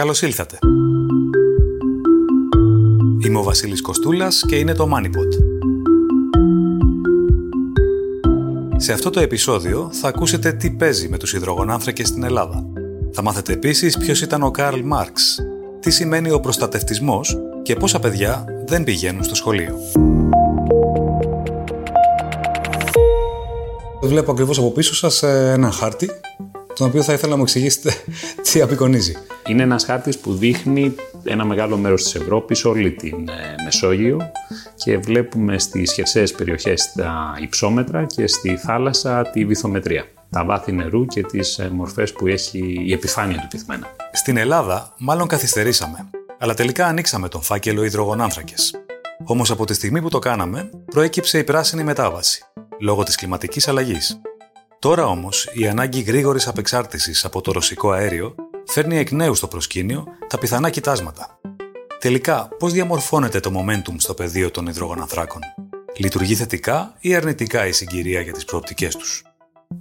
Καλώς ήλθατε. Είμαι ο Βασίλης Κοστούλας και είναι το MoneyPod. Σε αυτό το επεισόδιο θα ακούσετε τι παίζει με τους υδρογονάνθρακες στην Ελλάδα. Θα μάθετε επίσης ποιος ήταν ο Καρλ Μάρξ, τι σημαίνει ο προστατευτισμός και πόσα παιδιά δεν πηγαίνουν στο σχολείο. Βλέπω ακριβώς από πίσω σας ε, ένα χάρτη, τον οποίο θα ήθελα να μου εξηγήσετε τι απεικονίζει. Είναι ένας χάρτης που δείχνει ένα μεγάλο μέρος της Ευρώπης, όλη την ε, Μεσόγειο και βλέπουμε στις χερσαίες περιοχές τα υψόμετρα και στη θάλασσα τη βυθομετρία. Τα βάθη νερού και τις ε, μορφές που έχει η επιφάνεια του πυθμένα. Στην Ελλάδα, μάλλον καθυστερήσαμε, αλλά τελικά ανοίξαμε τον φάκελο υδρογονάνθρακες. Όμως από τη στιγμή που το κάναμε, προέκυψε η πράσινη μετάβαση, λόγω της κλιματικής αλλαγής. Τώρα όμως, η ανάγκη γρήγορης απεξάρτησης από το ρωσικό αέριο φέρνει εκ νέου στο προσκήνιο τα πιθανά κοιτάσματα. Τελικά, πώς διαμορφώνεται το momentum στο πεδίο των υδρογονανθράκων. Λειτουργεί θετικά ή αρνητικά η συγκυρία για τις προοπτικές τους;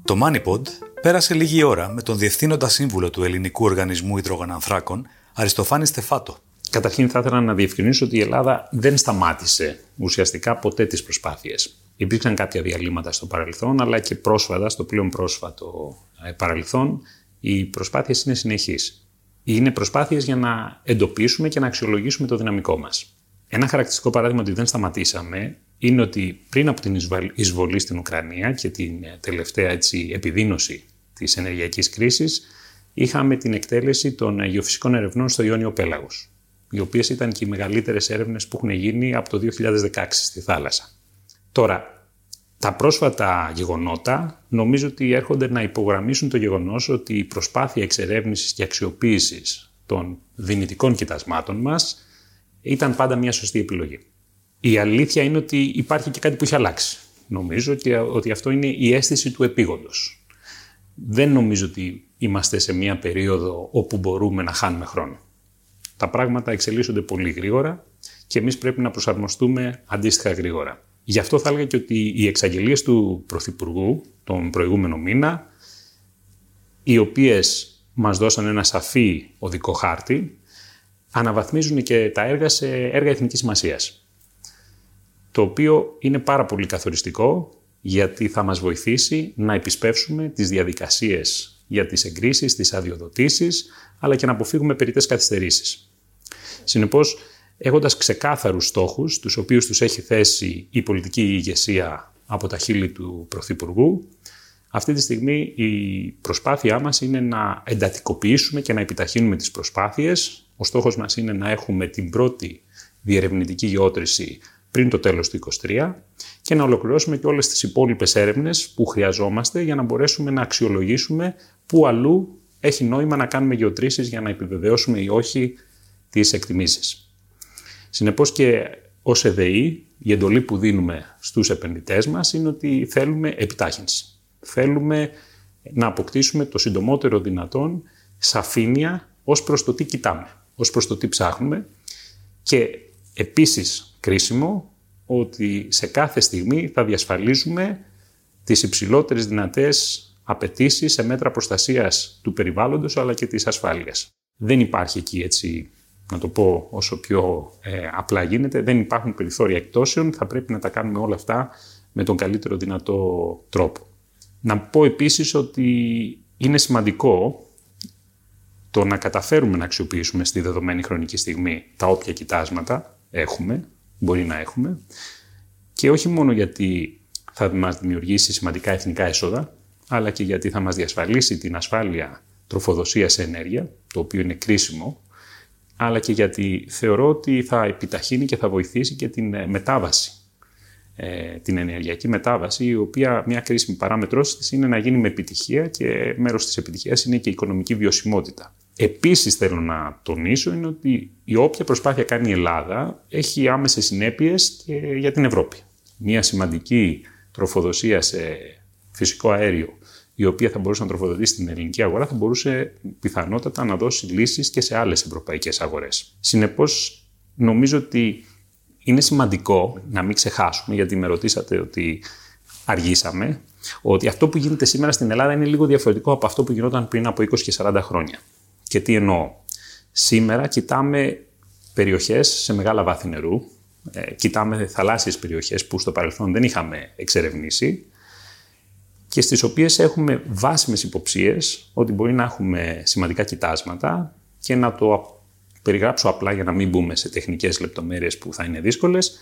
Το MoneyPod πέρασε λίγη ώρα με τον Διευθύνοντα Σύμβουλο του Ελληνικού Οργανισμού Υδρογονανθράκων, Αριστοφάνη Στεφάτο. Καταρχήν θα ήθελα να διευκρινίσω ότι η Ελλάδα δεν σταμάτησε ουσιαστικά ποτέ τις προσπάθειες. Υπήρξαν κάποια διαλύματα στο παρελθόν, αλλά και πρόσφατα, στο πλέον πρόσφατο ε, παρελθόν, οι προσπάθειες είναι συνεχείς. Είναι προσπάθειες για να εντοπίσουμε και να αξιολογήσουμε το δυναμικό μας. Ένα χαρακτηριστικό παράδειγμα ότι δεν σταματήσαμε είναι ότι πριν από την εισβολή στην Ουκρανία και την ε, τελευταία έτσι, επιδείνωση της ενεργειακής κρίσης, είχαμε την εκτέλεση των γεωφυσικών ερευνών στο Ιόνιο Πέλαγος, οι οποίες ήταν και οι μεγαλύτερες έρευνες που έχουν γίνει από το 2016 στη θάλασσα. Τώρα, τα πρόσφατα γεγονότα νομίζω ότι έρχονται να υπογραμμίσουν το γεγονός ότι η προσπάθεια εξερεύνησης και αξιοποίησης των δυνητικών κοιτασμάτων μας ήταν πάντα μια σωστή επιλογή. Η αλήθεια είναι ότι υπάρχει και κάτι που έχει αλλάξει. Νομίζω ότι, ότι αυτό είναι η αίσθηση του επίγοντος. Δεν νομίζω ότι είμαστε σε μια περίοδο όπου μπορούμε να χάνουμε χρόνο. Τα πράγματα εξελίσσονται πολύ γρήγορα και εμείς πρέπει να προσαρμοστούμε αντίστοιχα γρήγορα. Γι' αυτό θα έλεγα και ότι οι εξαγγελίες του Πρωθυπουργού τον προηγούμενο μήνα, οι οποίες μας δώσαν ένα σαφή οδικό χάρτη, αναβαθμίζουν και τα έργα σε έργα εθνικής σημασίας. Το οποίο είναι πάρα πολύ καθοριστικό γιατί θα μας βοηθήσει να επισπεύσουμε τις διαδικασίες για τις εγκρίσεις, τις αδειοδοτήσεις, αλλά και να αποφύγουμε περιττές καθυστερήσεις. Συνεπώς, έχοντας ξεκάθαρους στόχους, τους οποίους τους έχει θέσει η πολιτική ηγεσία από τα χείλη του Πρωθυπουργού, αυτή τη στιγμή η προσπάθειά μας είναι να εντατικοποιήσουμε και να επιταχύνουμε τις προσπάθειες. Ο στόχος μας είναι να έχουμε την πρώτη διερευνητική γεώτρηση πριν το τέλος του 2023 και να ολοκληρώσουμε και όλες τις υπόλοιπες έρευνες που χρειαζόμαστε για να μπορέσουμε να αξιολογήσουμε πού αλλού έχει νόημα να κάνουμε γεωτρήσεις για να επιβεβαιώσουμε ή όχι τις εκτιμήσεις. Συνεπώς και ως ΕΔΕΗ η εντολή που δίνουμε στους επενδυτές μας είναι ότι θέλουμε επιτάχυνση. Θέλουμε να αποκτήσουμε το συντομότερο δυνατόν σαφήνεια ως προς το τι κοιτάμε, ως προς το τι ψάχνουμε και επίσης κρίσιμο ότι σε κάθε στιγμή θα διασφαλίζουμε τις υψηλότερες δυνατές απαιτήσεις σε μέτρα προστασίας του περιβάλλοντος αλλά και της ασφάλειας. Δεν υπάρχει εκεί έτσι να το πω όσο πιο ε, απλά γίνεται, δεν υπάρχουν περιθώρια εκτόσεων, θα πρέπει να τα κάνουμε όλα αυτά με τον καλύτερο δυνατό τρόπο. Να πω επίσης ότι είναι σημαντικό το να καταφέρουμε να αξιοποιήσουμε στη δεδομένη χρονική στιγμή τα όποια κοιτάσματα έχουμε, μπορεί να έχουμε, και όχι μόνο γιατί θα μας δημιουργήσει σημαντικά εθνικά έσοδα, αλλά και γιατί θα μας διασφαλίσει την ασφάλεια τροφοδοσίας σε ενέργεια, το οποίο είναι κρίσιμο αλλά και γιατί θεωρώ ότι θα επιταχύνει και θα βοηθήσει και την ε, μετάβαση, ε, την ενεργειακή μετάβαση, η οποία μια κρίσιμη παράμετρος της είναι να γίνει με επιτυχία και μέρος της επιτυχίας είναι και η οικονομική βιωσιμότητα. Επίσης θέλω να τονίσω είναι ότι η όποια προσπάθεια κάνει η Ελλάδα έχει άμεσες συνέπειες και για την Ευρώπη. Μια σημαντική τροφοδοσία σε φυσικό αέριο η οποία θα μπορούσε να τροφοδοτήσει την ελληνική αγορά, θα μπορούσε πιθανότατα να δώσει λύσεις και σε άλλες ευρωπαϊκές αγορές. Συνεπώς, νομίζω ότι είναι σημαντικό να μην ξεχάσουμε, γιατί με ρωτήσατε ότι αργήσαμε, ότι αυτό που γίνεται σήμερα στην Ελλάδα είναι λίγο διαφορετικό από αυτό που γινόταν πριν από 20 και 40 χρόνια. Και τι εννοώ. Σήμερα κοιτάμε περιοχές σε μεγάλα βάθη νερού, ε, κοιτάμε θαλάσσιες περιοχές που στο παρελθόν δεν είχαμε εξερευνήσει και στις οποίες έχουμε βάσιμες υποψίες ότι μπορεί να έχουμε σημαντικά κοιτάσματα και να το περιγράψω απλά για να μην μπούμε σε τεχνικές λεπτομέρειες που θα είναι δύσκολες.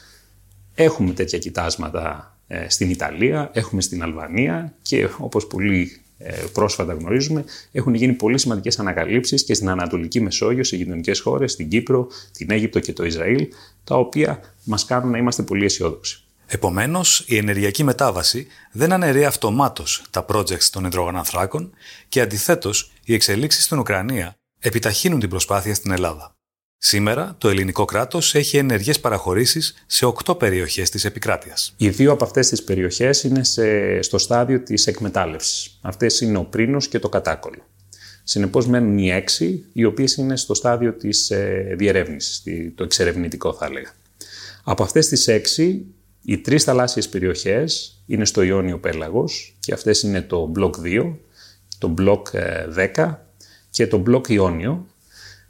Έχουμε τέτοια κοιτάσματα ε, στην Ιταλία, έχουμε στην Αλβανία και όπως πολύ ε, πρόσφατα γνωρίζουμε, έχουν γίνει πολύ σημαντικές ανακαλύψεις και στην Ανατολική Μεσόγειο, σε γειτονικές χώρες, στην Κύπρο, την Αίγυπτο και το Ισραήλ, τα οποία μας κάνουν να είμαστε πολύ αισιόδοξοι. Επομένως, η ενεργειακή μετάβαση δεν αναιρεί αυτομάτως τα projects των υδρογονανθράκων και αντιθέτως, οι εξελίξεις στην Ουκρανία επιταχύνουν την προσπάθεια στην Ελλάδα. Σήμερα, το ελληνικό κράτος έχει ενεργές παραχωρήσεις σε οκτώ περιοχές της επικράτειας. Οι δύο από αυτές τις περιοχές είναι σε, στο στάδιο της εκμετάλλευσης. Αυτές είναι ο Πρίνος και το Κατάκολο. Συνεπώς, μένουν οι έξι, οι οποίες είναι στο στάδιο της ε, διερεύνησης, το εξερευνητικό θα έλεγα. Από αυτές τις έξι, οι τρεις θαλάσσιες περιοχές είναι στο Ιόνιο Πέλαγος και αυτές είναι το μπλοκ 2, το μπλοκ 10 ε, και το μπλοκ Ιόνιο,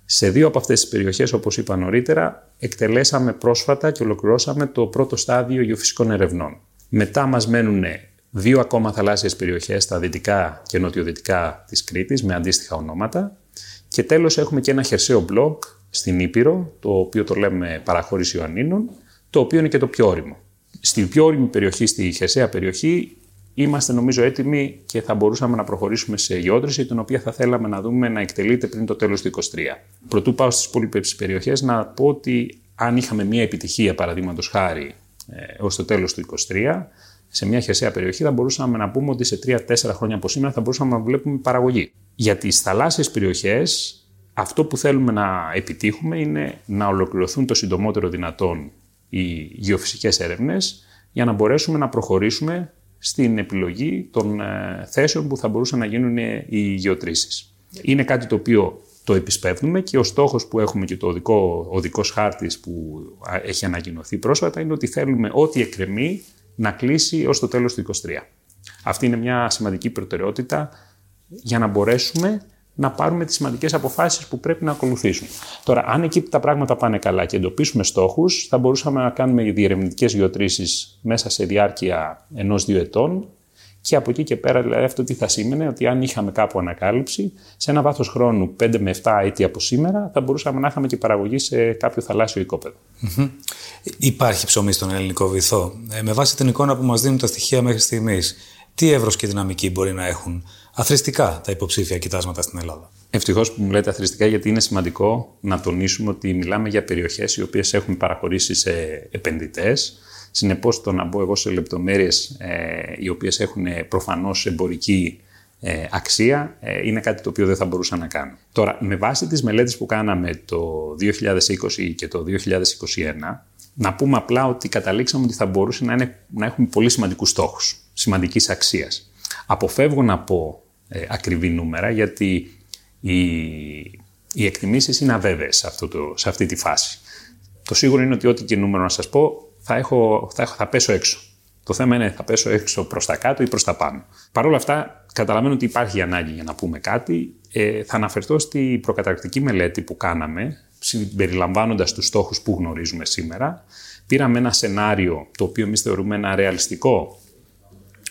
σε δύο από αυτές τις περιοχές, όπως είπα νωρίτερα, εκτελέσαμε πρόσφατα και ολοκληρώσαμε το πρώτο στάδιο γεωφυσικών ερευνών. Μετά μας μένουν δύο ακόμα θαλάσσιες περιοχές στα δυτικά και νοτιοδυτικά της Κρήτης με αντίστοιχα ονόματα και τέλος έχουμε και ένα χερσαίο μπλοκ στην Ήπειρο, το οποίο το λέμε παραχώρηση Ιωαννίνων, το οποίο είναι και το πιο όριμο. Στην πιο όρημη περιοχή, στη χερσαία περιοχή, είμαστε νομίζω έτοιμοι και θα μπορούσαμε να προχωρήσουμε σε γεώτρηση, την οποία θα θέλαμε να δούμε να εκτελείται πριν το τέλος του 2023. Πρωτού πάω στις υπόλοιπες περιοχές, να πω ότι αν είχαμε μια επιτυχία, παραδείγματος χάρη, ε, ως το τέλος του 2023, σε μια χερσαία περιοχή θα μπορούσαμε να πούμε ότι σε 3-4 χρόνια από σήμερα θα μπορούσαμε να βλέπουμε παραγωγή. Για τις θαλάσσιες περιοχές, αυτό που θέλουμε να επιτύχουμε είναι να ολοκληρωθούν το συντομότερο δυνατόν οι γεωφυσικές έρευνες για να μπορέσουμε να προχωρήσουμε στην επιλογή των ε, θέσεων που θα μπορούσαν να γίνουν οι γεωτρήσεις. Είναι κάτι το οποίο το επισπεύδουμε και ο στόχος που έχουμε και το οδικό, ο δικός χάρτης που έχει ανακοινωθεί πρόσφατα είναι ότι θέλουμε ό,τι εκκρεμεί να κλείσει ως το τέλος του 2023. Αυτή είναι μια σημαντική προτεραιότητα για να μπορέσουμε να πάρουμε τις σημαντικές αποφάσεις που πρέπει να ακολουθήσουν. Τώρα, αν εκεί τα πράγματα πάνε καλά και εντοπίσουμε στόχους, θα μπορούσαμε να κάνουμε διερευνητικές γεωτρήσεις μέσα σε διάρκεια ενός-δύο ετών και από εκεί και πέρα, δηλαδή, αυτό τι θα σήμαινε, ότι αν είχαμε κάπου ανακάλυψη, σε ένα βάθος χρόνου 5 με 7 έτη από σήμερα, θα μπορούσαμε να είχαμε και παραγωγή σε κάποιο θαλάσσιο οικόπεδο. Mm-hmm. Υπάρχει ψωμί στον ελληνικό βυθό. Ε, με βάση την εικόνα που μας δίνουν τα στοιχεία μέχρι στιγμής, τι εύρος και δυναμική μπορεί να έχουν αθρηστικά τα υποψήφια κοιτάσματα στην Ελλάδα. Ευτυχώς που μου λέτε αθρηστικά, γιατί είναι σημαντικό να τονίσουμε ότι μιλάμε για περιοχές οι οποίες έχουν παραχωρήσει σε επενδυτές. Συνεπώς, το να μπω εγώ σε λεπτομέρειες ε, οι οποίες έχουν προφανώς εμπορική ε, αξία ε, είναι κάτι το οποίο δεν θα μπορούσα να κάνω. Τώρα, με βάση τις μελέτες που κάναμε το 2020 και το 2021, να πούμε απλά ότι καταλήξαμε ότι θα μπορούσε να, είναι, να έχουμε πολύ σημαντικούς στόχους, σημαντικής αξίας. Αποφεύγω να πω ε, ακριβή νούμερα, γιατί οι, οι εκτιμήσεις είναι αβέβαιες σε, αυτό το, σε αυτή τη φάση. Το σίγουρο είναι ότι ό,τι και νούμερο να σας πω, θα, έχω, θα, έχω, θα πέσω έξω. Το θέμα είναι θα πέσω έξω προς τα κάτω ή προς τα πάνω. Παρ' όλα αυτά, καταλαβαίνω ότι υπάρχει ανάγκη για να πούμε κάτι. Ε, θα αναφερθώ στη προκαταρκτική μελέτη που κάναμε, συμπεριλαμβάνοντας τους στόχους που γνωρίζουμε σήμερα. Πήραμε ένα σενάριο το οποίο εμείς θεωρούμε ένα ρεαλιστικό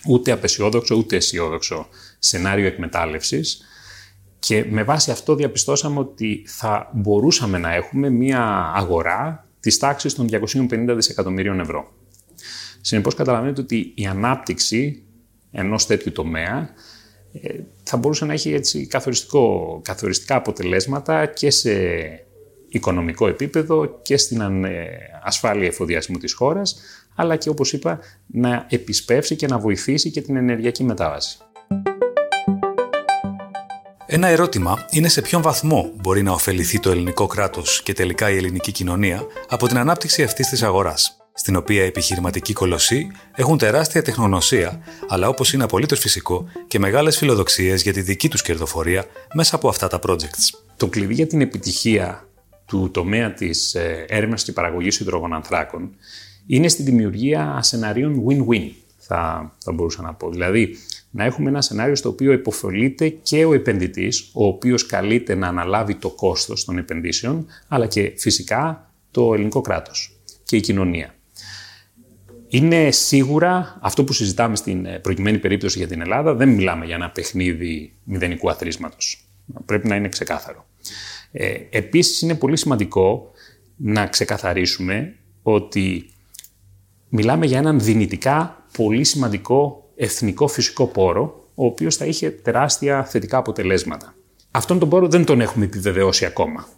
ούτε απεσιόδοξο ούτε αισιόδοξο σενάριο εκμετάλλευσης και με βάση αυτό διαπιστώσαμε ότι θα μπορούσαμε να έχουμε μια αγορά της τάξης των 250 δισεκατομμυρίων ευρώ. Συνεπώς καταλαβαίνετε ότι η ανάπτυξη ενός τέτοιου τομέα ε, θα μπορούσε να έχει έτσι καθοριστικό, καθοριστικά αποτελέσματα και σε οικονομικό επίπεδο και στην ε, ασφάλεια εφοδιασμού της χώρας, αλλά και όπως είπα να επισπεύσει και να βοηθήσει και την ενεργειακή μετάβαση. Ένα ερώτημα είναι σε ποιον βαθμό μπορεί να ωφεληθεί το ελληνικό κράτος και τελικά η ελληνική κοινωνία από την ανάπτυξη αυτής της αγοράς, στην οποία οι επιχειρηματικοί κολοσσοί έχουν τεράστια τεχνογνωσία, αλλά όπως είναι απολύτως φυσικό και μεγάλες φιλοδοξίες για τη δική τους κερδοφορία μέσα από αυτά τα projects. Το κλειδί για την επιτυχία του τομέα της ε, έρευνας και παραγωγής είναι στη δημιουργία σεναρίων win-win, θα, θα μπορούσα να πω. Δηλαδή, να έχουμε ένα σενάριο στο οποίο υποφελείται και ο επενδυτής, ο οποίος καλείται να αναλάβει το κόστος των επενδύσεων, αλλά και φυσικά το ελληνικό κράτος και η κοινωνία. Είναι σίγουρα αυτό που συζητάμε στην ε, προκειμένη περίπτωση για την Ελλάδα, δεν μιλάμε για ένα παιχνίδι μηδενικού αθροίσματος. Πρέπει να είναι ξεκάθαρο. Ε, επίσης είναι πολύ σημαντικό να ξεκαθαρίσουμε ότι μιλάμε για έναν δυνητικά πολύ σημαντικό εθνικό φυσικό πόρο, ο οποίος θα είχε τεράστια θετικά αποτελέσματα. Αυτόν τον πόρο δεν τον έχουμε επιβεβαιώσει ακόμα.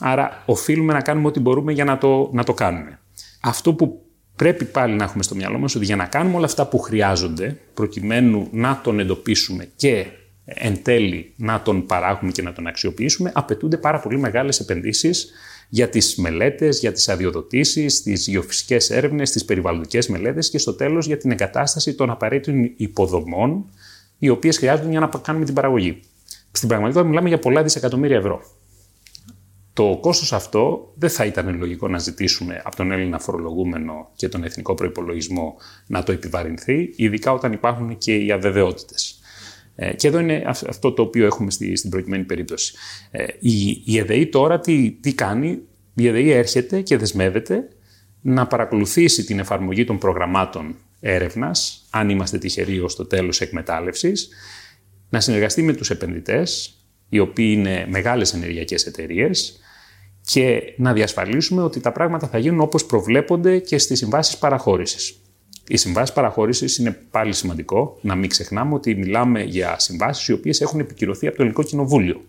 Άρα οφείλουμε να κάνουμε ό,τι μπορούμε για να το, να το κάνουμε. Αυτό που πρέπει πάλι να έχουμε στο μυαλό μας ότι για να κάνουμε όλα αυτά που χρειάζονται προκειμένου να τον εντοπίσουμε και εν τέλει να τον παράγουμε και να τον αξιοποιήσουμε απαιτούνται πάρα πολύ μεγάλες επενδύσεις για τις μελέτες, για τις αδειοδοτήσεις, τις γεωφυσικές έρευνες, τις περιβαλλοντικές μελέτες και στο τέλος για την εγκατάσταση των απαραίτητων υποδομών οι οποίες χρειάζονται για να κάνουμε την παραγωγή. Στην πραγματικότητα μιλάμε για πολλά δισεκατομμύρια ευρώ. Το κόστος αυτό δεν θα ήταν λογικό να ζητήσουμε από τον Έλληνα φορολογούμενο και τον εθνικό προϋπολογισμό να το επιβαρυνθεί, ειδικά όταν υπάρχουν και οι αβεβαιότητες. Ε, και εδώ είναι αυτό το οποίο έχουμε στην προκειμένη περίπτωση. Ε, η, η ΕΔΕΗ τώρα τι, τι κάνει, η ΕΔΕΗ έρχεται και δεσμεύεται να παρακολουθήσει την εφαρμογή των προγραμμάτων έρευνας, αν είμαστε τυχεροί ως το τέλος εκμετάλλευσης, να συνεργαστεί με τους επενδυτές, οι οποίοι είναι μεγάλες ενεργειακές εταιρείες, και να διασφαλίσουμε ότι τα πράγματα θα γίνουν όπως προβλέπονται και στις συμβάσεις παραχώρησης. Οι συμβάσεις παραχώρησης είναι πάλι σημαντικό να μην ξεχνάμε ότι μιλάμε για συμβάσεις οι οποίες έχουν επικυρωθεί από το Ελληνικό Κοινοβούλιο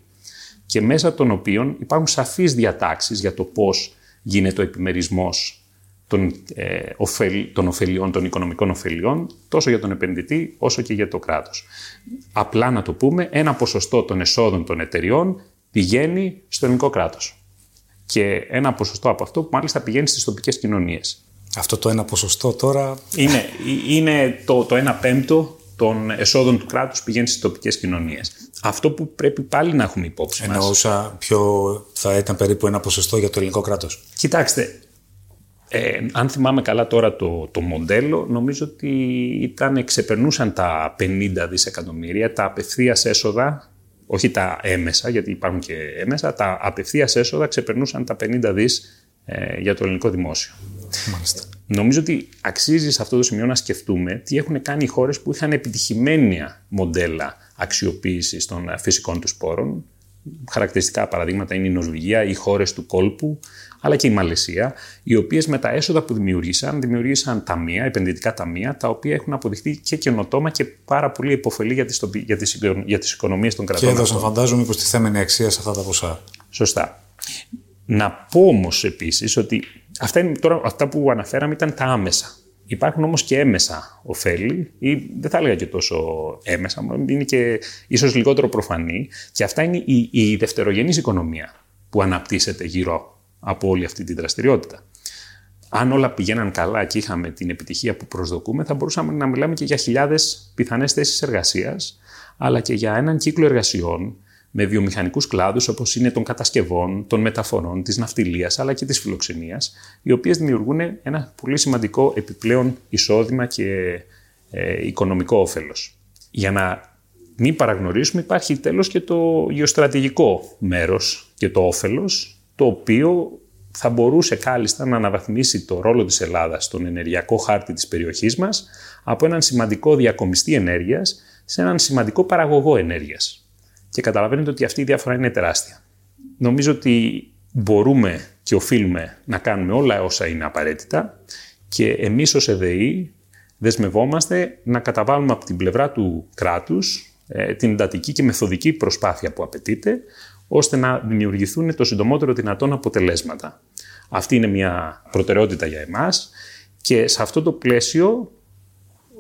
και μέσα των οποίων υπάρχουν σαφείς διατάξεις για το πώς γίνεται ο επιμερισμός των, ε, των ωφελιών, των οικονομικών ωφελιών, τόσο για τον επενδυτή όσο και για το κράτος. Απλά να το πούμε, ένα ποσοστό των εσόδων των εταιριών πηγαίνει στο ελληνικό κράτος. Και ένα ποσοστό από αυτό που μάλιστα πηγαίνει στις τοπικές κοινωνίες. Αυτό το ένα ποσοστό τώρα... Είναι, είναι το, το ένα πέμπτο των εσόδων του κράτους πηγαίνει στις τοπικές κοινωνίες. Αυτό που πρέπει πάλι να έχουμε υπόψη μας. Εννοούσα ποιο θα ήταν περίπου ένα ποσοστό για το ελληνικό κράτος. Κοιτάξτε, ε, αν θυμάμαι καλά τώρα το, το μοντέλο, νομίζω ότι ήταν, ξεπερνούσαν τα 50 δισεκατομμύρια, τα απευθείας έσοδα, όχι τα έμεσα, γιατί υπάρχουν και έμεσα, τα απευθείας έσοδα ξεπερνούσαν τα 50 δις ε, για το ελληνικό δημόσιο. Μάλιστα. Νομίζω ότι αξίζει σε αυτό το σημείο να σκεφτούμε τι έχουν κάνει οι χώρες που είχαν επιτυχημένα μοντέλα αξιοποίησης των φυσικών τους σπόρων. Χαρακτηριστικά παραδείγματα είναι η Νορβηγία, οι χώρες του κόλπου, αλλά και η Μαλαισία, οι οποίες με τα έσοδα που δημιουργήσαν, δημιουργήσαν ταμεία, επενδυτικά ταμεία, τα οποία έχουν αποδειχθεί και καινοτόμα και πάρα πολύ υποφελή για τις, για τις, για τις οικονομίες των κρατών. Και έδωσαν φαντάζομαι θέμενη αξία σε αυτά τα ποσά. Σωστά. Να πω όμως επίσης ότι αυτά, είναι, τώρα, αυτά που αναφέραμε ήταν τα άμεσα. Υπάρχουν όμως και έμεσα ωφέλη, ή δεν θα έλεγα και τόσο έμεσα, είναι και ίσως λιγότερο προφανή. Και αυτά είναι η, η δευτερογενής οικονομία που αναπτύσσεται γύρω από όλη αυτή τη δραστηριότητα. Αν όλα πηγαίναν καλά και είχαμε την επιτυχία που προσδοκούμε, θα μπορούσαμε να μιλάμε και για χιλιάδες πιθανές θέσεις εργασίας, αλλά και για έναν κύκλο εργασιών με βιομηχανικούς κλάδους όπως είναι των κατασκευών, των μεταφορών, της ναυτιλίας αλλά και της φιλοξενίας, οι οποίες δημιουργούν ένα πολύ σημαντικό επιπλέον εισόδημα και ε, οικονομικό όφελος. Για να μην παραγνωρίσουμε υπάρχει τέλος και το γεωστρατηγικό μέρος και το όφελος, το οποίο θα μπορούσε κάλλιστα να αναβαθμίσει το ρόλο της Ελλάδας στον ενεργειακό χάρτη της περιοχής μας από έναν σημαντικό διακομιστή ενέργειας σε έναν σημαντικό παραγωγό ενέργειας και καταλαβαίνετε ότι αυτή η διαφορά είναι τεράστια. Νομίζω ότι μπορούμε και οφείλουμε να κάνουμε όλα όσα είναι απαραίτητα και εμείς ως ΕΔΕΗ δεσμευόμαστε να καταβάλουμε από την πλευρά του κράτους ε, την εντατική και μεθοδική προσπάθεια που απαιτείται ώστε να δημιουργηθούν το συντομότερο δυνατόν αποτελέσματα. Αυτή είναι μια προτεραιότητα για εμάς και σε αυτό το πλαίσιο,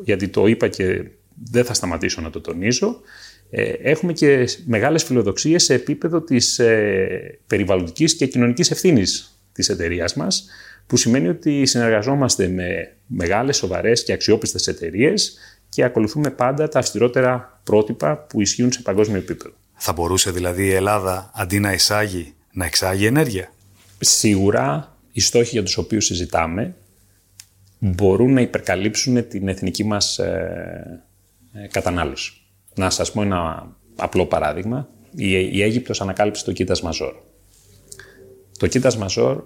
γιατί το είπα και δεν θα σταματήσω να το τονίζω, ε, έχουμε και μεγάλες φιλοδοξίες σε επίπεδο της ε, περιβαλλοντικής και κοινωνικής ευθύνης της εταιρείας μας, που σημαίνει ότι συνεργαζόμαστε με μεγάλες, σοβαρές και αξιόπιστες εταιρείες και ακολουθούμε πάντα τα αυστηρότερα πρότυπα που ισχύουν σε παγκόσμιο επίπεδο. Θα μπορούσε δηλαδή η Ελλάδα αντί να εισάγει, να εξάγει ενέργεια; Σίγουρα οι στόχοι για τους οποίους συζητάμε μπορούν να υπερκαλύψουν την εθνική μας ε, ε, κατανάλωση. Να σας πω ένα απλό παράδειγμα. Η, η Αίγυπτος ανακάλυψε το κίτας μαζόρ. Το κίτας μαζόρ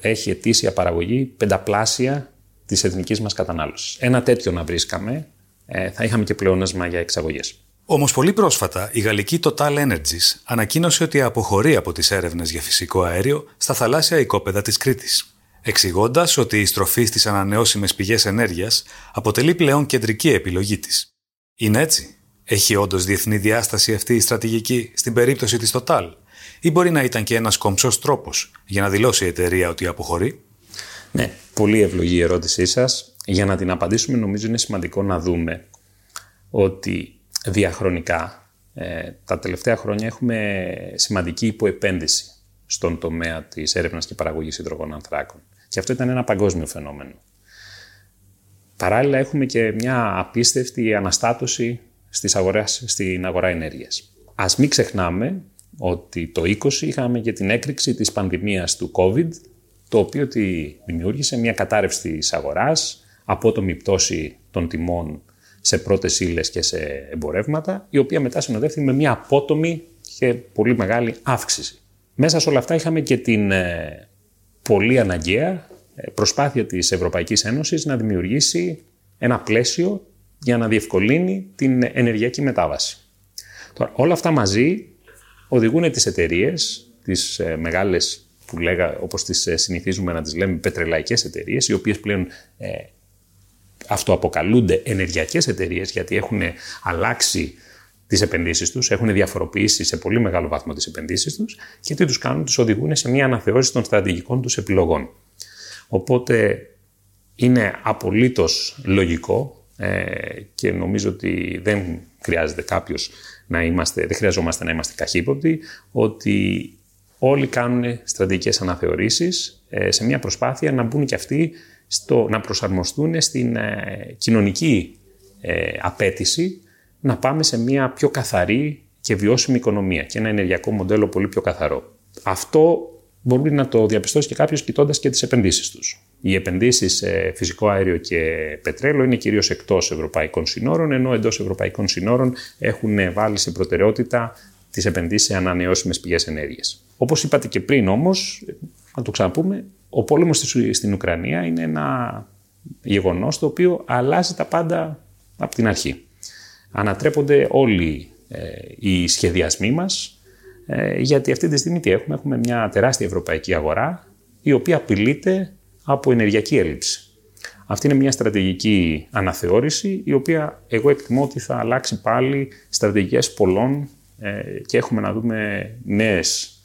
έχει ετήσια παραγωγή πενταπλάσια της εθνικής μας κατανάλωσης. Ένα τέτοιο να βρίσκαμε, ε, θα είχαμε και πλεόνασμα για εξαγωγές. Όμως, πολύ πρόσφατα η γαλλική Total Energies ανακοίνωσε ότι αποχωρεί από τις έρευνες για φυσικό αέριο στα θαλάσσια οικόπεδα της Κρήτης, εξηγώντας ότι η στροφή στις ανανεώσιμες πηγές ενέργειας αποτελεί πλέον κεντρική επιλογή της. Είναι έτσι; Έχει όντως διεθνή διάσταση αυτή η στρατηγική στην περίπτωση της Total, ή μπορεί να ήταν και ένας κομψός τρόπος για να δηλώσει η εταιρεία ότι αποχωρεί; Ναι, πολύ ευλογή η ερώτησή σας. Για να την απαντήσουμε, νομίζω είναι σημαντικό να δούμε ότι διαχρονικά ε, τα τελευταία χρόνια έχουμε σημαντική υποεπένδυση στον τομέα της έρευνας και παραγωγής ανθράκων. Και αυτό ήταν ένα παγκόσμιο φαινόμενο. Παράλληλα έχουμε και μια απίστευτη αναστάτωση στις αγοράς, στην αγορά ενέργειας. Ας μην ξεχνάμε ότι το 20 είχαμε και την έκρηξη της πανδημίας του COVID, το οποίο τη δημιούργησε μια κατάρρευση της αγοράς, απότομη πτώση των τιμών σε πρώτες ύλες και σε εμπορεύματα, η οποία μετά συνοδεύτηκε με μια απότομη και πολύ μεγάλη αύξηση. Μέσα σε όλα αυτά είχαμε και την ε, πολύ αναγκαία ε, προσπάθεια της Ευρωπαϊκής Ένωσης να δημιουργήσει ένα πλαίσιο για να διευκολύνει την ενεργειακή μετάβαση. Τώρα, όλα αυτά μαζί οδηγούν τις εταιρείες, τις ε, μεγάλες που λέγα, όπως τις συνηθίζουμε να τις λέμε πετρελαϊκές εταιρείες, οι οποίες πλέον αυτοαποκαλούνται ενεργειακές εταιρείες γιατί έχουν αλλάξει τις επενδύσεις τους, έχουν διαφοροποιήσει σε πολύ μεγάλο βαθμό τις επενδύσεις τους και τι τους κάνουν, τους οδηγούν σε μια αναθεώρηση των στρατηγικών τους επιλογών. Οπότε είναι απολύτως λογικό ε, και νομίζω ότι δεν χρειάζεται κάποιος να είμαστε, δεν χρειαζόμαστε να είμαστε καχύποπτοι, ότι όλοι κάνουν στρατηγικές αναθεωρήσεις ε, σε μια προσπάθεια να μπουν και αυτοί στο να προσαρμοστούν στην ε, κοινωνική ε, απέτηση να πάμε σε μια πιο καθαρή και βιώσιμη οικονομία και ένα ενεργειακό μοντέλο πολύ πιο καθαρό. Αυτό μπορεί να το διαπιστώσει και κάποιος κοιτώντας και τις επενδύσεις τους. Οι επενδύσεις σε φυσικό αέριο και πετρέλαιο είναι κυρίως εκτός ευρωπαϊκών συνόρων, ενώ εντός ευρωπαϊκών συνόρων έχουν βάλει σε προτεραιότητα τις επενδύσεις σε ανανεώσιμες πηγές ενέργειας. Όπως είπατε και πριν όμως, να το ξαναπούμε, ο πόλεμος στην Ουκρανία είναι ένα γεγονός το οποίο αλλάζει τα πάντα από την αρχή. Ανατρέπονται όλοι ε, οι σχεδιασμοί μας, ε, γιατί αυτή τη στιγμή τι έχουμε, έχουμε μια τεράστια ευρωπαϊκή αγορά, η οποία απειλείται από ενεργειακή έλλειψη. Αυτή είναι μια στρατηγική αναθεώρηση, η οποία εγώ εκτιμώ ότι θα αλλάξει πάλι στρατηγικές πολλών ε, και έχουμε να δούμε νέες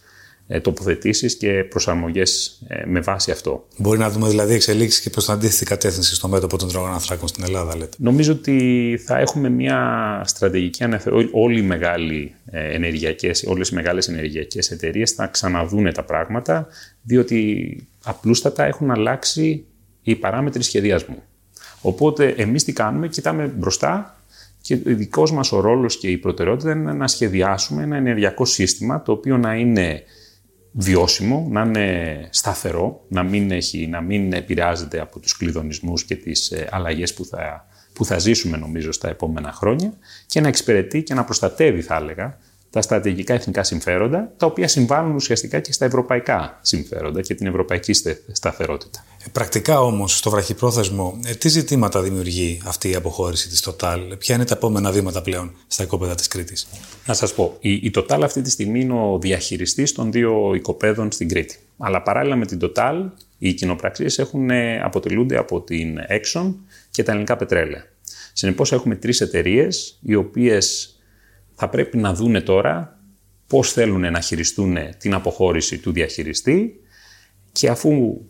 ε, τοποθετήσεις και προσαρμογές ε, με βάση αυτό. Μπορεί να δούμε δηλαδή εξελίξεις και προς την αντίθετη κατεύθυνση στο μέτωπο των τρόγων ανθράκων στην Ελλάδα, λέτε. Νομίζω ότι θα έχουμε μια στρατηγική αναθεώρηση. Όλοι οι μεγάλοι ε, ενεργειακές, όλες οι μεγάλες ενεργειακές εταιρείες θα ξαναδούν τα πράγματα, διότι απλούστατα έχουν αλλάξει οι παράμετροι σχεδιασμού. Οπότε εμείς τι κάνουμε, κοιτάμε μπροστά και ο δικός μας ο ρόλος και η προτεραιότητα είναι να σχεδιάσουμε ένα ενεργειακό σύστημα το οποίο να είναι βιώσιμο, να είναι σταθερό, να μην, έχει, να μην επηρεάζεται από τους κλειδονισμούς και τις ε, αλλαγές που θα, που θα ζήσουμε νομίζω στα επόμενα χρόνια και να εξυπηρετεί και να προστατεύει θα έλεγα τα στρατηγικά εθνικά συμφέροντα, τα οποία συμβάλλουν ουσιαστικά και στα ευρωπαϊκά συμφέροντα και την ευρωπαϊκή σταθερότητα. Ε, πρακτικά όμως, στο βραχυπρόθεσμο, ε, τι ζητήματα δημιουργεί αυτή η αποχώρηση της Total, ποια είναι τα επόμενα βήματα πλέον στα οικόπεδα της Κρήτης; Να σας πω, η, η Total αυτή τη στιγμή είναι ο διαχειριστής των δύο οικοπαίδων στην Κρήτη. Αλλά παράλληλα με την Total, οι κοινοπραξίες ε, αποτελούνται από την Exxon και τα ελληνικά πετρέλαια. Συνεπώς, έχουμε τρεις εταιρείες, οι οποίες θα πρέπει να δούνε τώρα πώς θέλουν να χειριστούν την αποχώρηση του διαχειριστή και αφού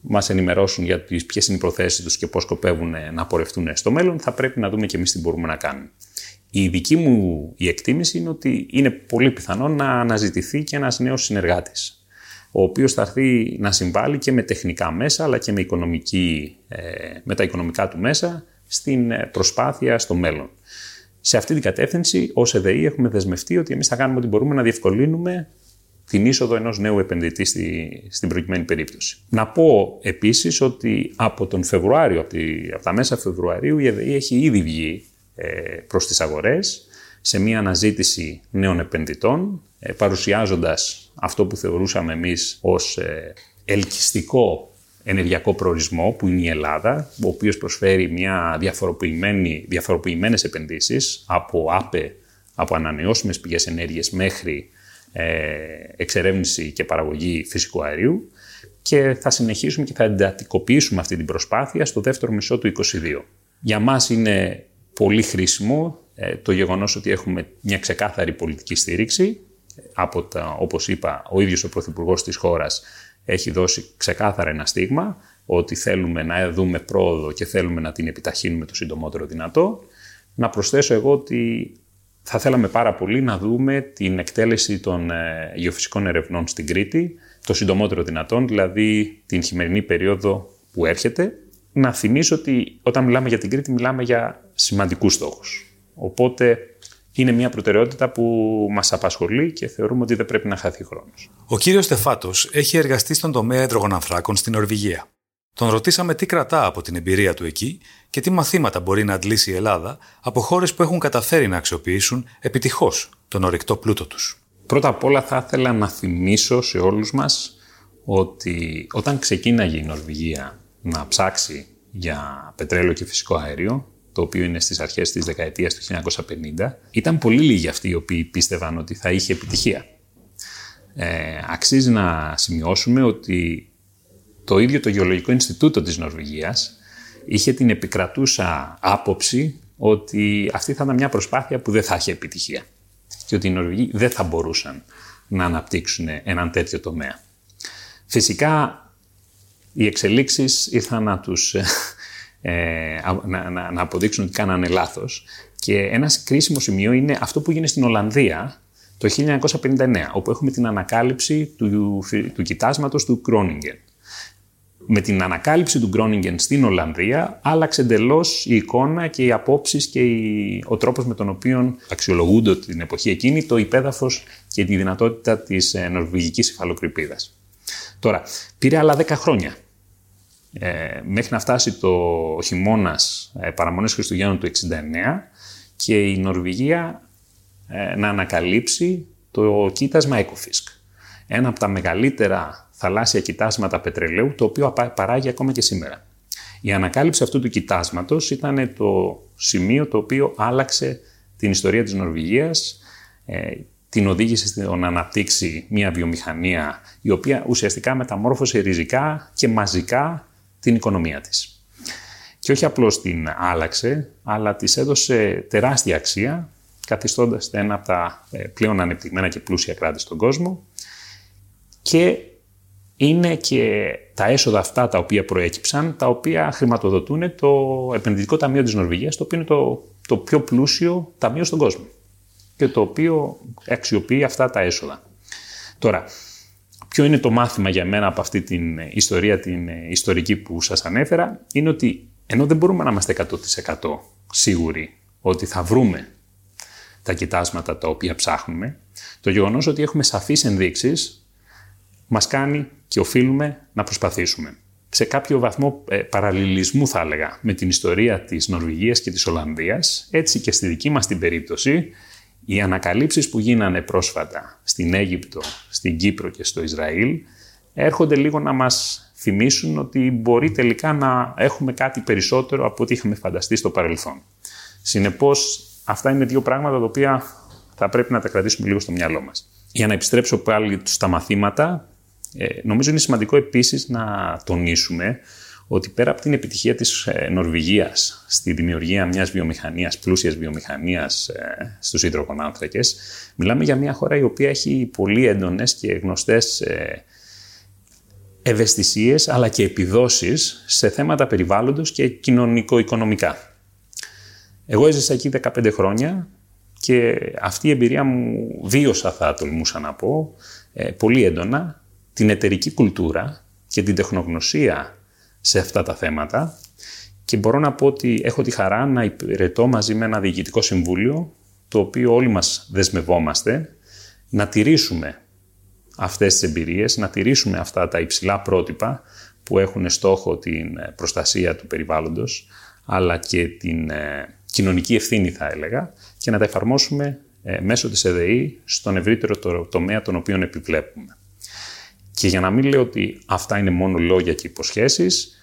μας ενημερώσουν για τις ποιες είναι οι προθέσεις τους και πώς σκοπεύουν να πορευτούν στο μέλλον, θα πρέπει να δούμε και εμείς τι μπορούμε να κάνουμε. Η δική μου η εκτίμηση είναι ότι είναι πολύ πιθανό να αναζητηθεί και ένας νέος συνεργάτης, ο οποίος θα έρθει να συμβάλλει και με τεχνικά μέσα, αλλά και με, οικονομική, ε, με τα οικονομικά του μέσα στην προσπάθεια στο μέλλον. Σε αυτή την κατεύθυνση, ως ΕΔΕΗ, έχουμε δεσμευτεί ότι εμείς θα κάνουμε ό,τι μπορούμε να διευκολύνουμε την είσοδο ενός νέου επενδυτή στη, στην προκειμένη περίπτωση. Να πω επίσης ότι από τον Φεβρουάριο, από, τη, από τα μέσα Φεβρουαρίου, η ΕΔΕΗ έχει ήδη βγει ε, προς τις αγορές, σε μια αναζήτηση νέων επενδυτών, ε, παρουσιάζοντας αυτό που θεωρούσαμε εμείς ως ελκυστικό ενεργειακό προορισμό που είναι η Ελλάδα, ο οποίος προσφέρει μια διαφοροποιημένη, διαφοροποιημένες επενδύσεις από ΑΠΕ, από ανανεώσιμες πηγές ενέργειας μέχρι ε, εξερεύνηση και παραγωγή φυσικού αερίου και θα συνεχίσουμε και θα εντατικοποιήσουμε αυτή την προσπάθεια στο δεύτερο μισό του 2022. Για μας είναι πολύ χρήσιμο ε, το γεγονός ότι έχουμε μια ξεκάθαρη πολιτική στήριξη από τα, όπως είπα, ο ίδιος ο Πρωθυπουργός της χώρας έχει δώσει ξεκάθαρα ένα στίγμα ότι θέλουμε να δούμε πρόοδο και θέλουμε να την επιταχύνουμε το συντομότερο δυνατό. Να προσθέσω εγώ ότι θα θέλαμε πάρα πολύ να δούμε την εκτέλεση των ε, γεωφυσικών ερευνών στην Κρήτη το συντομότερο δυνατόν, δηλαδή την χειμερινή περίοδο που έρχεται. Να θυμίσω ότι όταν μιλάμε για την Κρήτη μιλάμε για σημαντικούς στόχους. Οπότε είναι μια προτεραιότητα που μας απασχολεί και θεωρούμε ότι δεν πρέπει να χαθεί χρόνος. Ο κύριος Στεφάτος έχει εργαστεί στον τομέα υδρογονανθράκων στην Νορβηγία. Τον ρωτήσαμε τι κρατά από την εμπειρία του εκεί και τι μαθήματα μπορεί να αντλήσει η Ελλάδα από χώρες που έχουν καταφέρει να αξιοποιήσουν επιτυχώς τον ορεικτό πλούτο τους. Πρώτα απ' όλα θα ήθελα να θυμίσω σε όλους μας ότι όταν ξεκίναγε η Νορβηγία να ψάξει για πετρέλαιο και φυσικό αέριο, το οποίο είναι στις αρχές της δεκαετίας του 1950, ήταν πολύ λίγοι αυτοί οι οποίοι πίστευαν ότι θα είχε επιτυχία. Ε, αξίζει να σημειώσουμε ότι το ίδιο το Γεωλογικό Ινστιτούτο της Νορβηγίας είχε την επικρατούσα άποψη ότι αυτή θα ήταν μια προσπάθεια που δεν θα είχε επιτυχία και ότι οι Νορβηγοί δεν θα μπορούσαν να αναπτύξουν έναν τέτοιο τομέα. Φυσικά, οι εξελίξεις ήρθαν να τους ε, να, να, να, αποδείξουν ότι κάνανε λάθος. Και ένας κρίσιμο σημείο είναι αυτό που γίνεται στην Ολλανδία το 1959, όπου έχουμε την ανακάλυψη του, του κοιτάσματος του Κρόνιγκεν με την ανακάλυψη του Γκρόνιγκεν στην Ολλανδία άλλαξε εντελώς η εικόνα και οι απόψεις και ο τρόπος με τον οποίο αξιολογούνται την εποχή εκείνη το υπέδαφος και τη δυνατότητα της ε, νορβηγικής υφαλοκρηπίδας. Τώρα, πήρε άλλα 10 χρόνια ε, μέχρι να φτάσει το χειμώνας ε, παραμονές Χριστουγέννων του 1969 και η Νορβηγία ε, να ανακαλύψει το κοίτασμα Ecofisk. Ένα από τα μεγαλύτερα θαλάσσια κοιτάσματα πετρελαίου, το οποίο παράγει ακόμα και σήμερα. Η ανακάλυψη αυτού του κοιτάσματος ήταν το σημείο το οποίο άλλαξε την ιστορία της Νορβηγίας, ε, την οδήγησε στο να αναπτύξει μια βιομηχανία η οποία ουσιαστικά μεταμόρφωσε ριζικά και μαζικά την οικονομία της. Και όχι απλώς την άλλαξε, αλλά της έδωσε τεράστια αξία, καθιστώντας ένα από τα ε, πλέον ανεπτυγμένα και πλούσια κράτη στον κόσμο και είναι και τα έσοδα αυτά τα οποία προέκυψαν, τα οποία χρηματοδοτούν το επενδυτικό ταμείο της Νορβηγίας, το οποίο είναι το, το πιο πλούσιο ταμείο στον κόσμο και το οποίο αξιοποιεί αυτά τα έσοδα. Τώρα, ποιο είναι το μάθημα για μένα από αυτή την ιστορία, την ιστορική που σας ανέφερα, είναι ότι ενώ δεν μπορούμε να είμαστε 100% σίγουροι ότι θα βρούμε τα κοιτάσματα τα οποία ψάχνουμε, το γεγονός ότι έχουμε σαφείς ενδείξεις μας κάνει και οφείλουμε να προσπαθήσουμε. Σε κάποιο βαθμό ε, παραλληλισμού θα έλεγα με την ιστορία της Νορβηγίας και της Ολλανδίας, έτσι και στη δική μας την περίπτωση, οι ανακαλύψεις που γίνανε πρόσφατα στην Αίγυπτο, στην Κύπρο και στο Ισραήλ έρχονται λίγο να μας θυμίσουν ότι μπορεί τελικά να έχουμε κάτι περισσότερο από ό,τι είχαμε φανταστεί στο παρελθόν. Συνεπώς, αυτά είναι δύο πράγματα τα οποία θα πρέπει να τα κρατήσουμε λίγο στο μυαλό μας. Για να επιστρέψω πάλι στα μαθήματα, ε, νομίζω είναι σημαντικό επίσης να τονίσουμε ότι πέρα από την επιτυχία της ε, Νορβηγίας στη δημιουργία μιας βιομηχανίας, πλούσιας βιομηχανίας ε, στους υδρογονάνθρακες, μιλάμε για μια χώρα η οποία έχει πολύ έντονες και γνωστές ευαισθησίες αλλά και επιδόσεις σε θέματα περιβάλλοντος και κοινωνικο-οικονομικά. Εγώ έζησα εκεί 15 χρόνια και αυτή η εμπειρία μου βίωσα θα τολμούσα να πω πολύ έντονα την εταιρική κουλτούρα και την τεχνογνωσία σε αυτά τα θέματα και μπορώ να πω ότι έχω τη χαρά να υπηρετώ μαζί με ένα διοικητικό συμβούλιο το οποίο όλοι μας δεσμευόμαστε να τηρήσουμε αυτές τις εμπειρίες, να τηρήσουμε αυτά τα υψηλά πρότυπα που έχουν στόχο την προστασία του περιβάλλοντος αλλά και την ε, κοινωνική ευθύνη θα έλεγα και να τα εφαρμόσουμε ε, μέσω της ΕΔΕΗ στον ευρύτερο το, τομέα τον οποίο επιβλέπουμε. Και για να μην λέω ότι αυτά είναι μόνο λόγια και υποσχέσεις,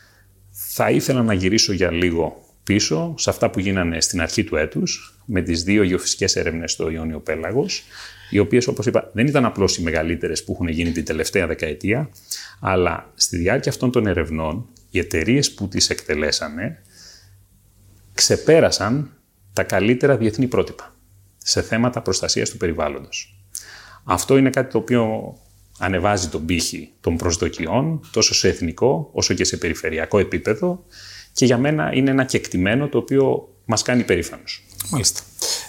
θα ήθελα να γυρίσω για λίγο πίσω σε αυτά που γίνανε στην αρχή του έτους με τις δύο γεωφυσικές έρευνες στο Ιόνιο Πέλαγος, οι οποίες όπως είπα δεν ήταν απλώς οι μεγαλύτερες που έχουν γίνει την τελευταία δεκαετία, αλλά στη διάρκεια αυτών των ερευνών οι εταιρείες που τις εκτελέσανε ξεπέρασαν τα καλύτερα διεθνή πρότυπα σε θέματα προστασίας του περιβάλλοντος. Αυτό είναι κάτι το οποίο ανεβάζει τον πύχη των προσδοκιών τόσο σε εθνικό όσο και σε περιφερειακό επίπεδο και για μένα είναι ένα κεκτημένο το οποίο μας κάνει περήφανος. Μάλιστα.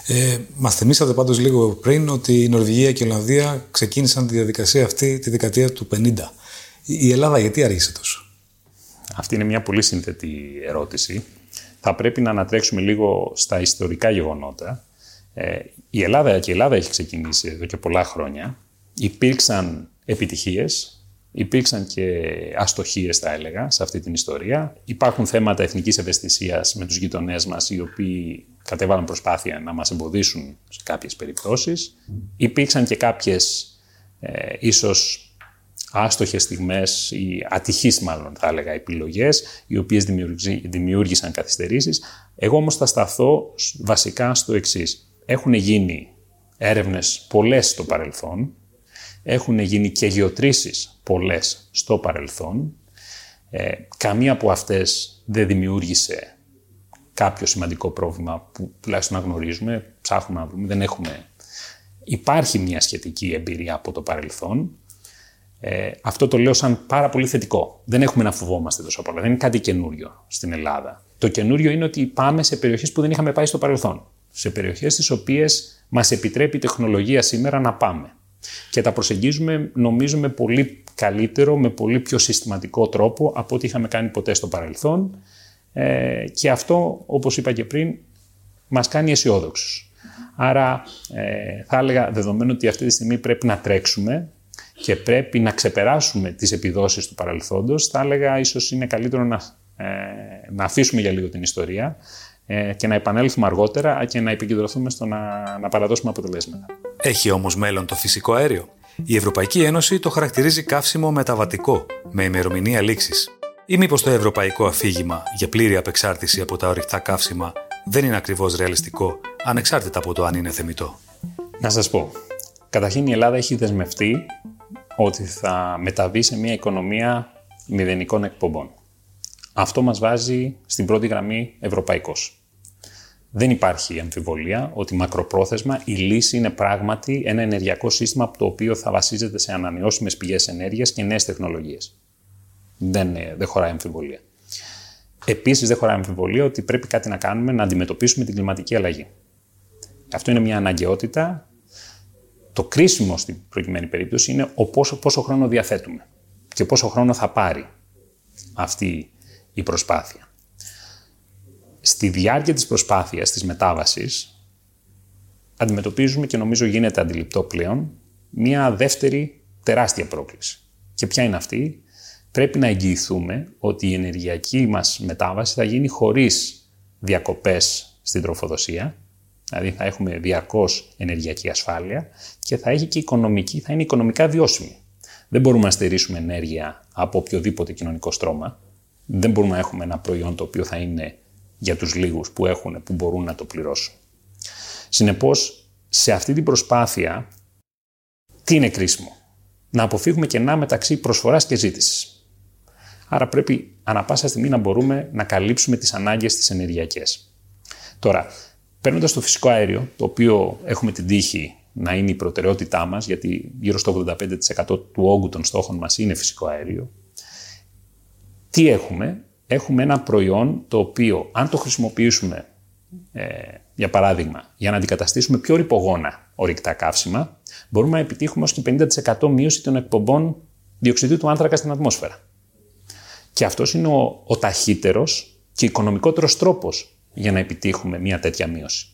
Ε, Μας θυμήσατε πάντως λίγο πριν ότι η Νορβηγία και η Ολλανδία ξεκίνησαν τη διαδικασία αυτή τη δεκαετία του 50. Η Ελλάδα γιατί άργησε τόσο; Αυτή είναι μια πολύ σύνθετη ερώτηση. Θα πρέπει να ανατρέξουμε λίγο στα ιστορικά γεγονότα. Ε, η Ελλάδα και η Ελλάδα έχει ξεκινήσει εδώ και πολλά χρόνια. Υπήρξαν επιτυχίες, υπήρξαν και αστοχίες θα έλεγα σε αυτή την ιστορία. Υπάρχουν θέματα εθνικής ευαισθησίας με τους γειτονές μας οι οποίοι κατέβαλαν προσπάθεια να μας εμποδίσουν σε κάποιες περιπτώσεις. Υπήρξαν και κάποιες ε, ίσως άστοχες στιγμές ή ατυχείς μάλλον θα έλεγα επιλογές οι οποίες δημιούργησαν καθυστερήσεις. Εγώ όμως θα σταθώ βασικά στο εξής. Έχουν γίνει έρευνες πολλές στο παρελθόν έχουν γίνει και γεωτρήσεις πολλές στο παρελθόν. Ε, καμία από αυτές δεν δημιούργησε κάποιο σημαντικό πρόβλημα που τουλάχιστον να γνωρίζουμε, ψάχνουμε να βρούμε, δεν έχουμε. Υπάρχει μια σχετική εμπειρία από το παρελθόν. Ε, αυτό το λέω σαν πάρα πολύ θετικό. Δεν έχουμε να φοβόμαστε τόσο πολλά. Δεν είναι κάτι καινούριο στην Ελλάδα. Το καινούριο είναι ότι πάμε σε περιοχές που δεν είχαμε πάει στο παρελθόν. Σε περιοχές στις οποίες μας επιτρέπει η τεχνολογία σήμερα να πάμε και τα προσεγγίζουμε νομίζω με πολύ καλύτερο, με πολύ πιο συστηματικό τρόπο από ό,τι είχαμε κάνει ποτέ στο παρελθόν ε, και αυτό όπως είπα και πριν μας κάνει αισιόδοξους. Άρα ε, θα έλεγα δεδομένου ότι αυτή τη στιγμή πρέπει να τρέξουμε και πρέπει να ξεπεράσουμε τις επιδόσεις του παρελθόντος, θα έλεγα ίσως είναι καλύτερο να, ε, να αφήσουμε για λίγο την ιστορία ε, και να επανέλθουμε αργότερα και να επικεντρωθούμε στο να, να παραδώσουμε αποτελέσματα. Έχει όμως μέλλον το φυσικό αέριο. Η Ευρωπαϊκή Ένωση το χαρακτηρίζει καύσιμο μεταβατικό, με ημερομηνία λήξης. Ή μήπως το ευρωπαϊκό αφήγημα για πλήρη απεξάρτηση από τα ορυκτά καύσιμα δεν είναι ακριβώς ρεαλιστικό, ανεξάρτητα από το αν είναι θεμητό. Να σας πω. Καταρχήν η Ελλάδα έχει δεσμευτεί ότι θα μεταβεί σε μια οικονομία μηδενικών εκπομπών. Αυτό μας βάζει στην πρώτη γραμμή ευρωπαϊκός. Δεν υπάρχει αμφιβολία ότι μακροπρόθεσμα η λύση είναι πράγματι ένα ενεργειακό σύστημα το οποίο θα βασίζεται σε ανανεώσιμες πηγές ενέργειας και νέες τεχνολογίες. Δεν, ε, δεν χωράει αμφιβολία. Επίσης δεν χωράει αμφιβολία ότι πρέπει κάτι να κάνουμε να αντιμετωπίσουμε την κλιματική αλλαγή. Αυτό είναι μια αναγκαιότητα. Το κρίσιμο στην προκειμένη περίπτωση είναι ο πόσο, πόσο χρόνο διαθέτουμε και πόσο χρόνο θα πάρει αυτή η προσπάθεια. Στη διάρκεια της προσπάθειας, της μετάβασης, αντιμετωπίζουμε και νομίζω γίνεται αντιληπτό πλέον μία δεύτερη τεράστια πρόκληση. Και ποια είναι αυτή; Πρέπει να εγγυηθούμε ότι η ενεργειακή μας μετάβαση θα γίνει χωρίς διακοπές στην τροφοδοσία, δηλαδή θα έχουμε διαρκώς ενεργειακή ασφάλεια και θα, έχει και οικονομική, θα είναι οικονομικά βιώσιμη. Δεν μπορούμε να στερήσουμε ενέργεια από οποιοδήποτε κοινωνικό στρώμα, δεν μπορούμε να έχουμε ένα προϊόν το οποίο θα είναι για τους λίγους που έχουν, που μπορούν να το πληρώσουν. Συνεπώς, σε αυτή την προσπάθεια, τι είναι κρίσιμο; Να αποφύγουμε κενά μεταξύ προσφοράς και ζήτησης. Άρα πρέπει ανα πάσα στιγμή να μπορούμε να καλύψουμε τις ανάγκες της ενεργειακές. Τώρα, παίρνοντας το φυσικό αέριο, το οποίο έχουμε την τύχη να είναι η προτεραιότητά μας, γιατί γύρω στο 85% του όγκου των στόχων μας είναι φυσικό αέριο, τι έχουμε; Έχουμε ένα προϊόν το οποίο αν το χρησιμοποιήσουμε, ε, για παράδειγμα, για να αντικαταστήσουμε πιο ρηπογόνα ορυκτά καύσιμα, μπορούμε να επιτύχουμε ως και 50% μείωση των εκπομπών διοξιδίου του άνθρακα στην ατμόσφαιρα. Και αυτός είναι ο, ο ταχύτερος και οικονομικότερος τρόπος για να επιτύχουμε μια τέτοια μείωση.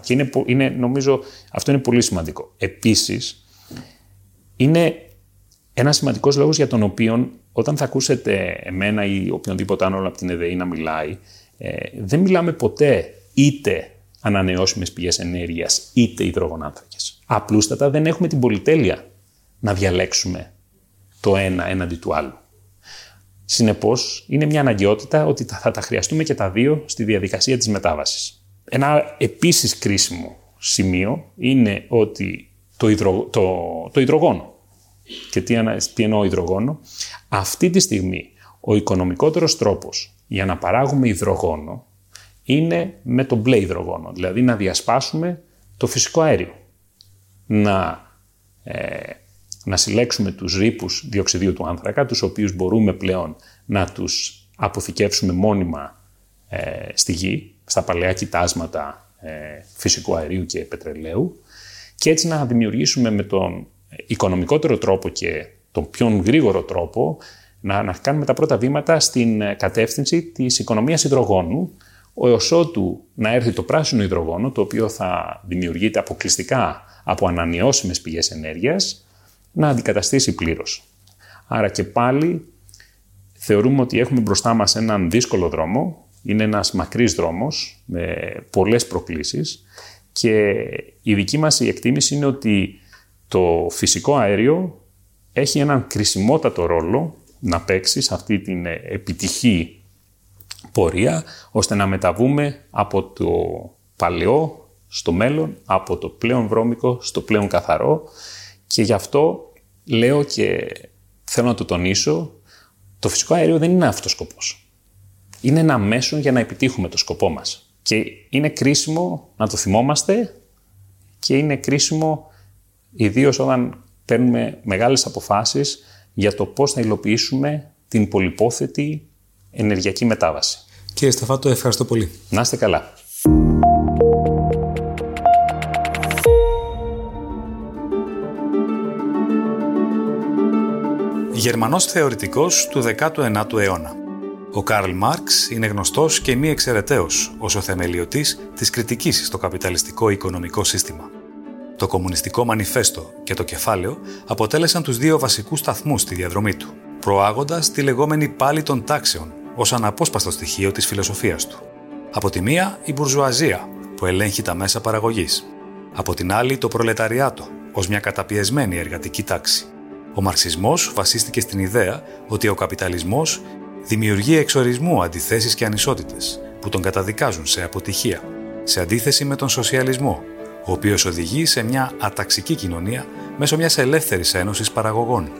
Και είναι, είναι, νομίζω αυτό είναι πολύ σημαντικό. Επίσης, είναι ένας σημαντικός λόγος για τον οποίο όταν θα ακούσετε εμένα ή οποιονδήποτε άλλο από την ΕΔΕΗ να μιλάει, ε, δεν μιλάμε ποτέ είτε ανανεώσιμες πηγές ενέργειας, είτε υδρογονάνθρακες. Απλούστατα δεν έχουμε την πολυτέλεια να διαλέξουμε το ένα έναντι του άλλου. Συνεπώς, είναι μια αναγκαιότητα ότι θα τα χρειαστούμε και τα δύο στη διαδικασία της μετάβασης. Ένα επίσης κρίσιμο σημείο είναι ότι το, υδρο, το, το υδρογόνο, και τι, τι εννοώ υδρογόνο, αυτή τη στιγμή ο οικονομικότερος τρόπος για να παράγουμε υδρογόνο είναι με το μπλε υδρογόνο, δηλαδή να διασπάσουμε το φυσικό αέριο. Να, ε, να συλλέξουμε τους ρήπους διοξιδίου του άνθρακα, τους οποίους μπορούμε πλέον να τους αποθηκεύσουμε μόνιμα ε, στη γη, στα παλαιά κοιτάσματα ε, φυσικού αερίου και πετρελαίου και έτσι να δημιουργήσουμε με τον οικονομικότερο τρόπο και τον πιο γρήγορο τρόπο να, να κάνουμε τα πρώτα βήματα στην κατεύθυνση της οικονομίας υδρογόνου, έως ότου να έρθει το πράσινο υδρογόνο, το οποίο θα δημιουργείται αποκλειστικά από ανανεώσιμες πηγές ενέργειας, να αντικαταστήσει πλήρως. Άρα και πάλι θεωρούμε ότι έχουμε μπροστά μας έναν δύσκολο δρόμο, είναι ένας μακρύς δρόμος με πολλές προκλήσεις και η δική μας η εκτίμηση είναι ότι το φυσικό αέριο έχει έναν κρισιμότατο ρόλο να παίξει σε αυτή την επιτυχή πορεία, ώστε να μεταβούμε από το παλαιό στο μέλλον, από το πλέον βρώμικο στο πλέον καθαρό και γι' αυτό λέω και θέλω να το τονίσω, το φυσικό αέριο δεν είναι αυτός σκοπός. Είναι ένα μέσο για να επιτύχουμε το σκοπό μας. Και είναι κρίσιμο να το θυμόμαστε και είναι κρίσιμο ιδίως όταν παίρνουμε μεγάλες αποφάσεις για το πώς θα υλοποιήσουμε την πολυπόθετη ενεργειακή μετάβαση. Κύριε Σταφάτο, ευχαριστώ πολύ. Να είστε καλά. Γερμανός θεωρητικός του 19ου αιώνα. Ο Καρλ Μάρξ είναι γνωστός και μη εξαιρεταίος ως ο θεμελιωτής της κριτικής στο καπιταλιστικό οικονομικό σύστημα. Το Κομμουνιστικό Μανιφέστο και το Κεφάλαιο αποτέλεσαν τους δύο βασικούς σταθμούς στη διαδρομή του, προάγοντας τη λεγόμενη πάλη των τάξεων ως αναπόσπαστο στοιχείο της φιλοσοφίας του. Από τη μία η μπουρζουαζία, που ελέγχει τα μέσα παραγωγής. Από την άλλη το προλεταριάτο, ως μια καταπιεσμένη εργατική τάξη. Ο μαρξισμός βασίστηκε στην ιδέα ότι ο καπιταλισμός δημιουργεί εξορισμού αντιθέσεις και ανισότητες, που τον καταδικάζουν σε αποτυχία, σε αντίθεση με τον σοσιαλισμό, ο οποίος οδηγεί σε μια αταξική κοινωνία μέσω μιας ελεύθερης ένωσης παραγωγών.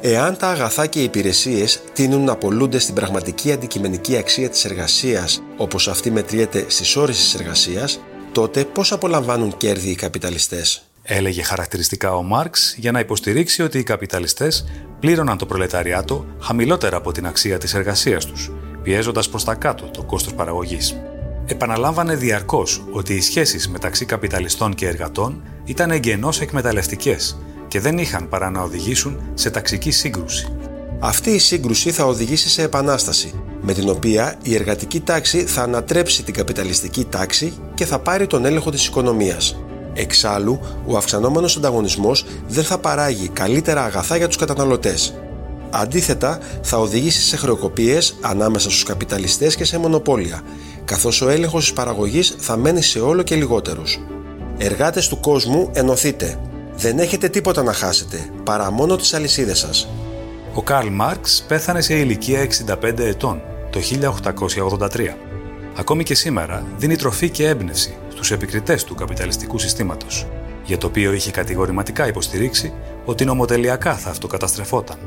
Εάν τα αγαθά και οι υπηρεσίες τείνουν να πολλούνται στην πραγματική αντικειμενική αξία της εργασίας, όπως αυτή μετριέται στις ώρες της εργασίας, τότε πώς απολαμβάνουν κέρδη οι καπιταλιστές; Έλεγε χαρακτηριστικά ο Μάρξ για να υποστηρίξει ότι οι καπιταλιστές πλήρωναν το προλεταριάτο χαμηλότερα από την αξία της εργασίας τους, πιέζοντας προς τα κάτω το κόστος παραγωγής επαναλάμβανε διαρκώς ότι οι σχέσεις μεταξύ καπιταλιστών και εργατών ήταν εγγενώς εκμεταλλευτικές και δεν είχαν παρά να οδηγήσουν σε ταξική σύγκρουση. Αυτή η σύγκρουση θα οδηγήσει σε επανάσταση, με την οποία η εργατική τάξη θα ανατρέψει την καπιταλιστική τάξη και θα πάρει τον έλεγχο της οικονομίας. Εξάλλου, ο αυξανόμενος ανταγωνισμός δεν θα παράγει καλύτερα αγαθά για τους καταναλωτές. Αντίθετα, θα οδηγήσει σε χρεοκοπίες ανάμεσα στους καπιταλιστές και σε μονοπόλια, καθώς ο έλεγχος της παραγωγής θα μένει σε όλο και λιγότερους. Εργάτες του κόσμου, ενωθείτε. Δεν έχετε τίποτα να χάσετε, παρά μόνο τις αλυσίδες σας. Ο Καρλ Μάρξ πέθανε σε ηλικία 65 ετών το 1883. Ακόμη και σήμερα δίνει τροφή και έμπνευση στους επικριτές του καπιταλιστικού συστήματος, για το οποίο είχε κατηγορηματικά υποστηρίξει ότι νομοτελειακά θα αυτοκαταστρεφόταν.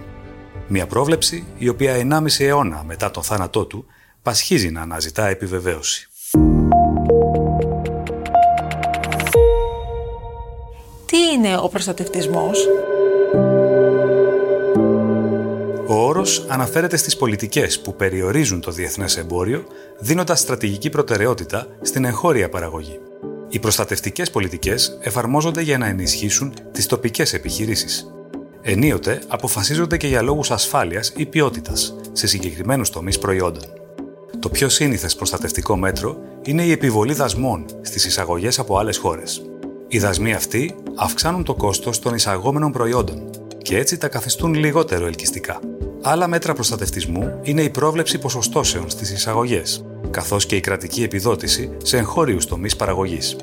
Μια πρόβλεψη η οποία 1,5 αιώνα μετά τον θάνατό του πασχίζει να αναζητά επιβεβαίωση. Τι είναι ο προστατευτισμός; Ο όρος αναφέρεται στις πολιτικές που περιορίζουν το διεθνές εμπόριο, δίνοντας στρατηγική προτεραιότητα στην εγχώρια παραγωγή. Οι προστατευτικές πολιτικές εφαρμόζονται για να ενισχύσουν τις τοπικές επιχειρήσεις. Ενίοτε αποφασίζονται και για λόγους ασφάλειας ή ποιότητας σε συγκεκριμένους τομείς προϊόντων. Το πιο σύνηθες προστατευτικό μέτρο είναι η επιβολή δασμών στις εισαγωγές από άλλες χώρες. Οι δασμοί αυτοί αυξάνουν το κόστος των εισαγόμενων προϊόντων και έτσι τα καθιστούν λιγότερο ελκυστικά. Άλλα μέτρα προστατευτισμού είναι η πρόβλεψη ποσοστώσεων στις εισαγωγές. καθώς και η κρατική επιδότηση σε εγχώριους τομείς παραγωγής.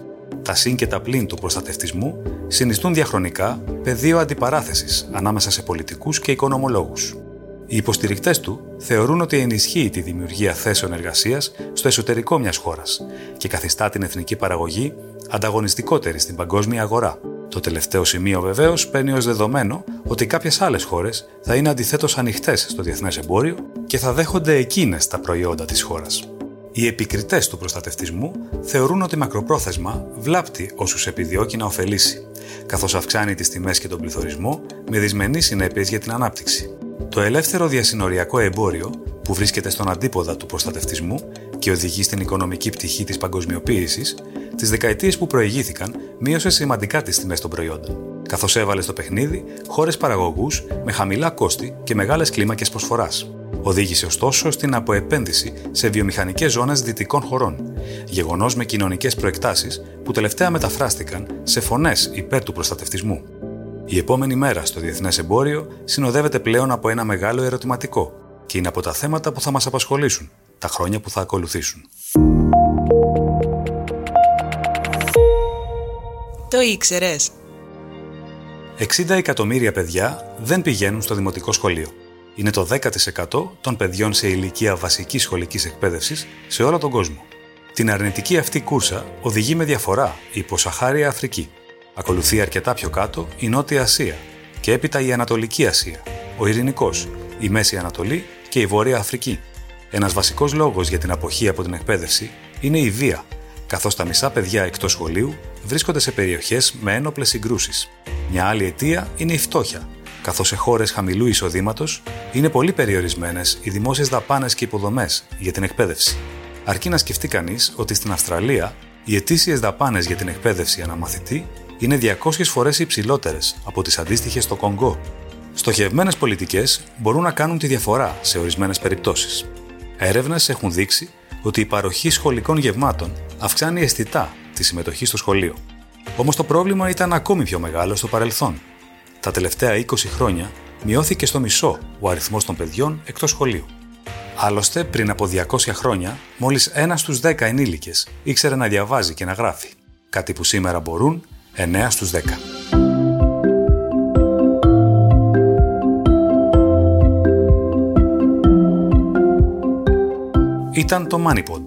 Τα συν και τα πλήν του προστατευτισμού συνιστούν διαχρονικά πεδίο αντιπαράθεσης ανάμεσα σε πολιτικούς και οικονομολόγους. Οι υποστηρικτές του θεωρούν ότι ενισχύει τη δημιουργία θέσεων εργασίας στο εσωτερικό μιας χώρας και καθιστά την εθνική παραγωγή ανταγωνιστικότερη στην παγκόσμια αγορά. Το τελευταίο σημείο βεβαίως παίρνει ως δεδομένο ότι κάποιες άλλες χώρες θα είναι αντιθέτως ανοιχτές στο διεθνές εμπόριο και θα δέχονται εκείνες τα προϊόντα της χώρας. Οι επικριτές του προστατευτισμού θεωρούν ότι μακροπρόθεσμα βλάπτει όσους επιδιώκει να ωφελήσει, καθώς αυξάνει τις τιμές και τον πληθωρισμό με δυσμενείς συνέπειες για την ανάπτυξη. Το ελεύθερο διασυνοριακό εμπόριο, που βρίσκεται στον αντίποδα του προστατευτισμού και οδηγεί στην οικονομική πτυχή της παγκοσμιοποίησης, τις δεκαετίες που προηγήθηκαν μείωσε σημαντικά τις τιμές των προϊόντων, καθώς έβαλε στο παιχνίδι χώρες παραγωγούς με χαμηλά κόστη και μεγάλες κλίμακες προσφοράς. Οδήγησε ωστόσο στην αποεπένδυση σε βιομηχανικές ζώνες δυτικών χωρών, γεγονός με κοινωνικές προεκτάσεις που τελευταία μεταφράστηκαν σε φωνές υπέρ του προστατευτισμού. Η επόμενη μέρα στο διεθνές εμπόριο συνοδεύεται πλέον από ένα μεγάλο ερωτηματικό και είναι από τα θέματα που θα μας απασχολήσουν τα χρόνια που θα ακολουθήσουν. Το ήξερες. 60 εκατομμύρια παιδιά δεν πηγαίνουν στο δημοτικό σχολείο. Είναι το 10% των παιδιών σε ηλικία βασικής σχολικής εκπαίδευσης σε όλο τον κόσμο. Την αρνητική αυτή κούρσα οδηγεί με διαφορά η υποσαχάρια Αφρική, Ακολουθεί αρκετά πιο κάτω η Νότια Ασία και έπειτα η Ανατολική Ασία, ο Ειρηνικός, η Μέση Ανατολή και η Βόρεια Αφρική. Ένας βασικός λόγος για την αποχή από την εκπαίδευση είναι η βία, καθώς τα μισά παιδιά εκτός σχολείου βρίσκονται σε περιοχές με ένοπλες συγκρούσεις. Μια άλλη αιτία είναι η φτώχεια, καθώς σε χώρες χαμηλού εισοδήματος είναι πολύ περιορισμένες οι δημόσιες δαπάνες και υποδομές για την εκπαίδευση. Αρκεί να σκεφτεί κανείς ότι στην Αυστραλία οι ετήσιες δαπάνες για την εκπαίδευση αναμαθητή είναι 200 φορές υψηλότερες από τις αντίστοιχες στο Κονγκό. Στοχευμένες πολιτικές μπορούν να κάνουν τη διαφορά σε ορισμένες περιπτώσεις. Έρευνες έχουν δείξει ότι η παροχή σχολικών γευμάτων αυξάνει αισθητά τη συμμετοχή στο σχολείο. Όμως το πρόβλημα ήταν ακόμη πιο μεγάλο στο παρελθόν. Τα τελευταία 20 χρόνια μειώθηκε στο μισό ο αριθμός των παιδιών εκτός σχολείου. Άλλωστε, πριν από 200 χρόνια, μόλις ένας στους 10 ενήλικες ήξερε να διαβάζει και να γράφει. Κάτι που σήμερα μπορούν 9 στους 10. Ήταν το MoneyPod.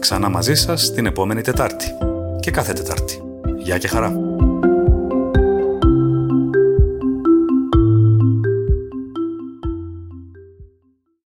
Ξανά μαζί σας την επόμενη Τετάρτη. Και κάθε Τετάρτη. Γεια και χαρά.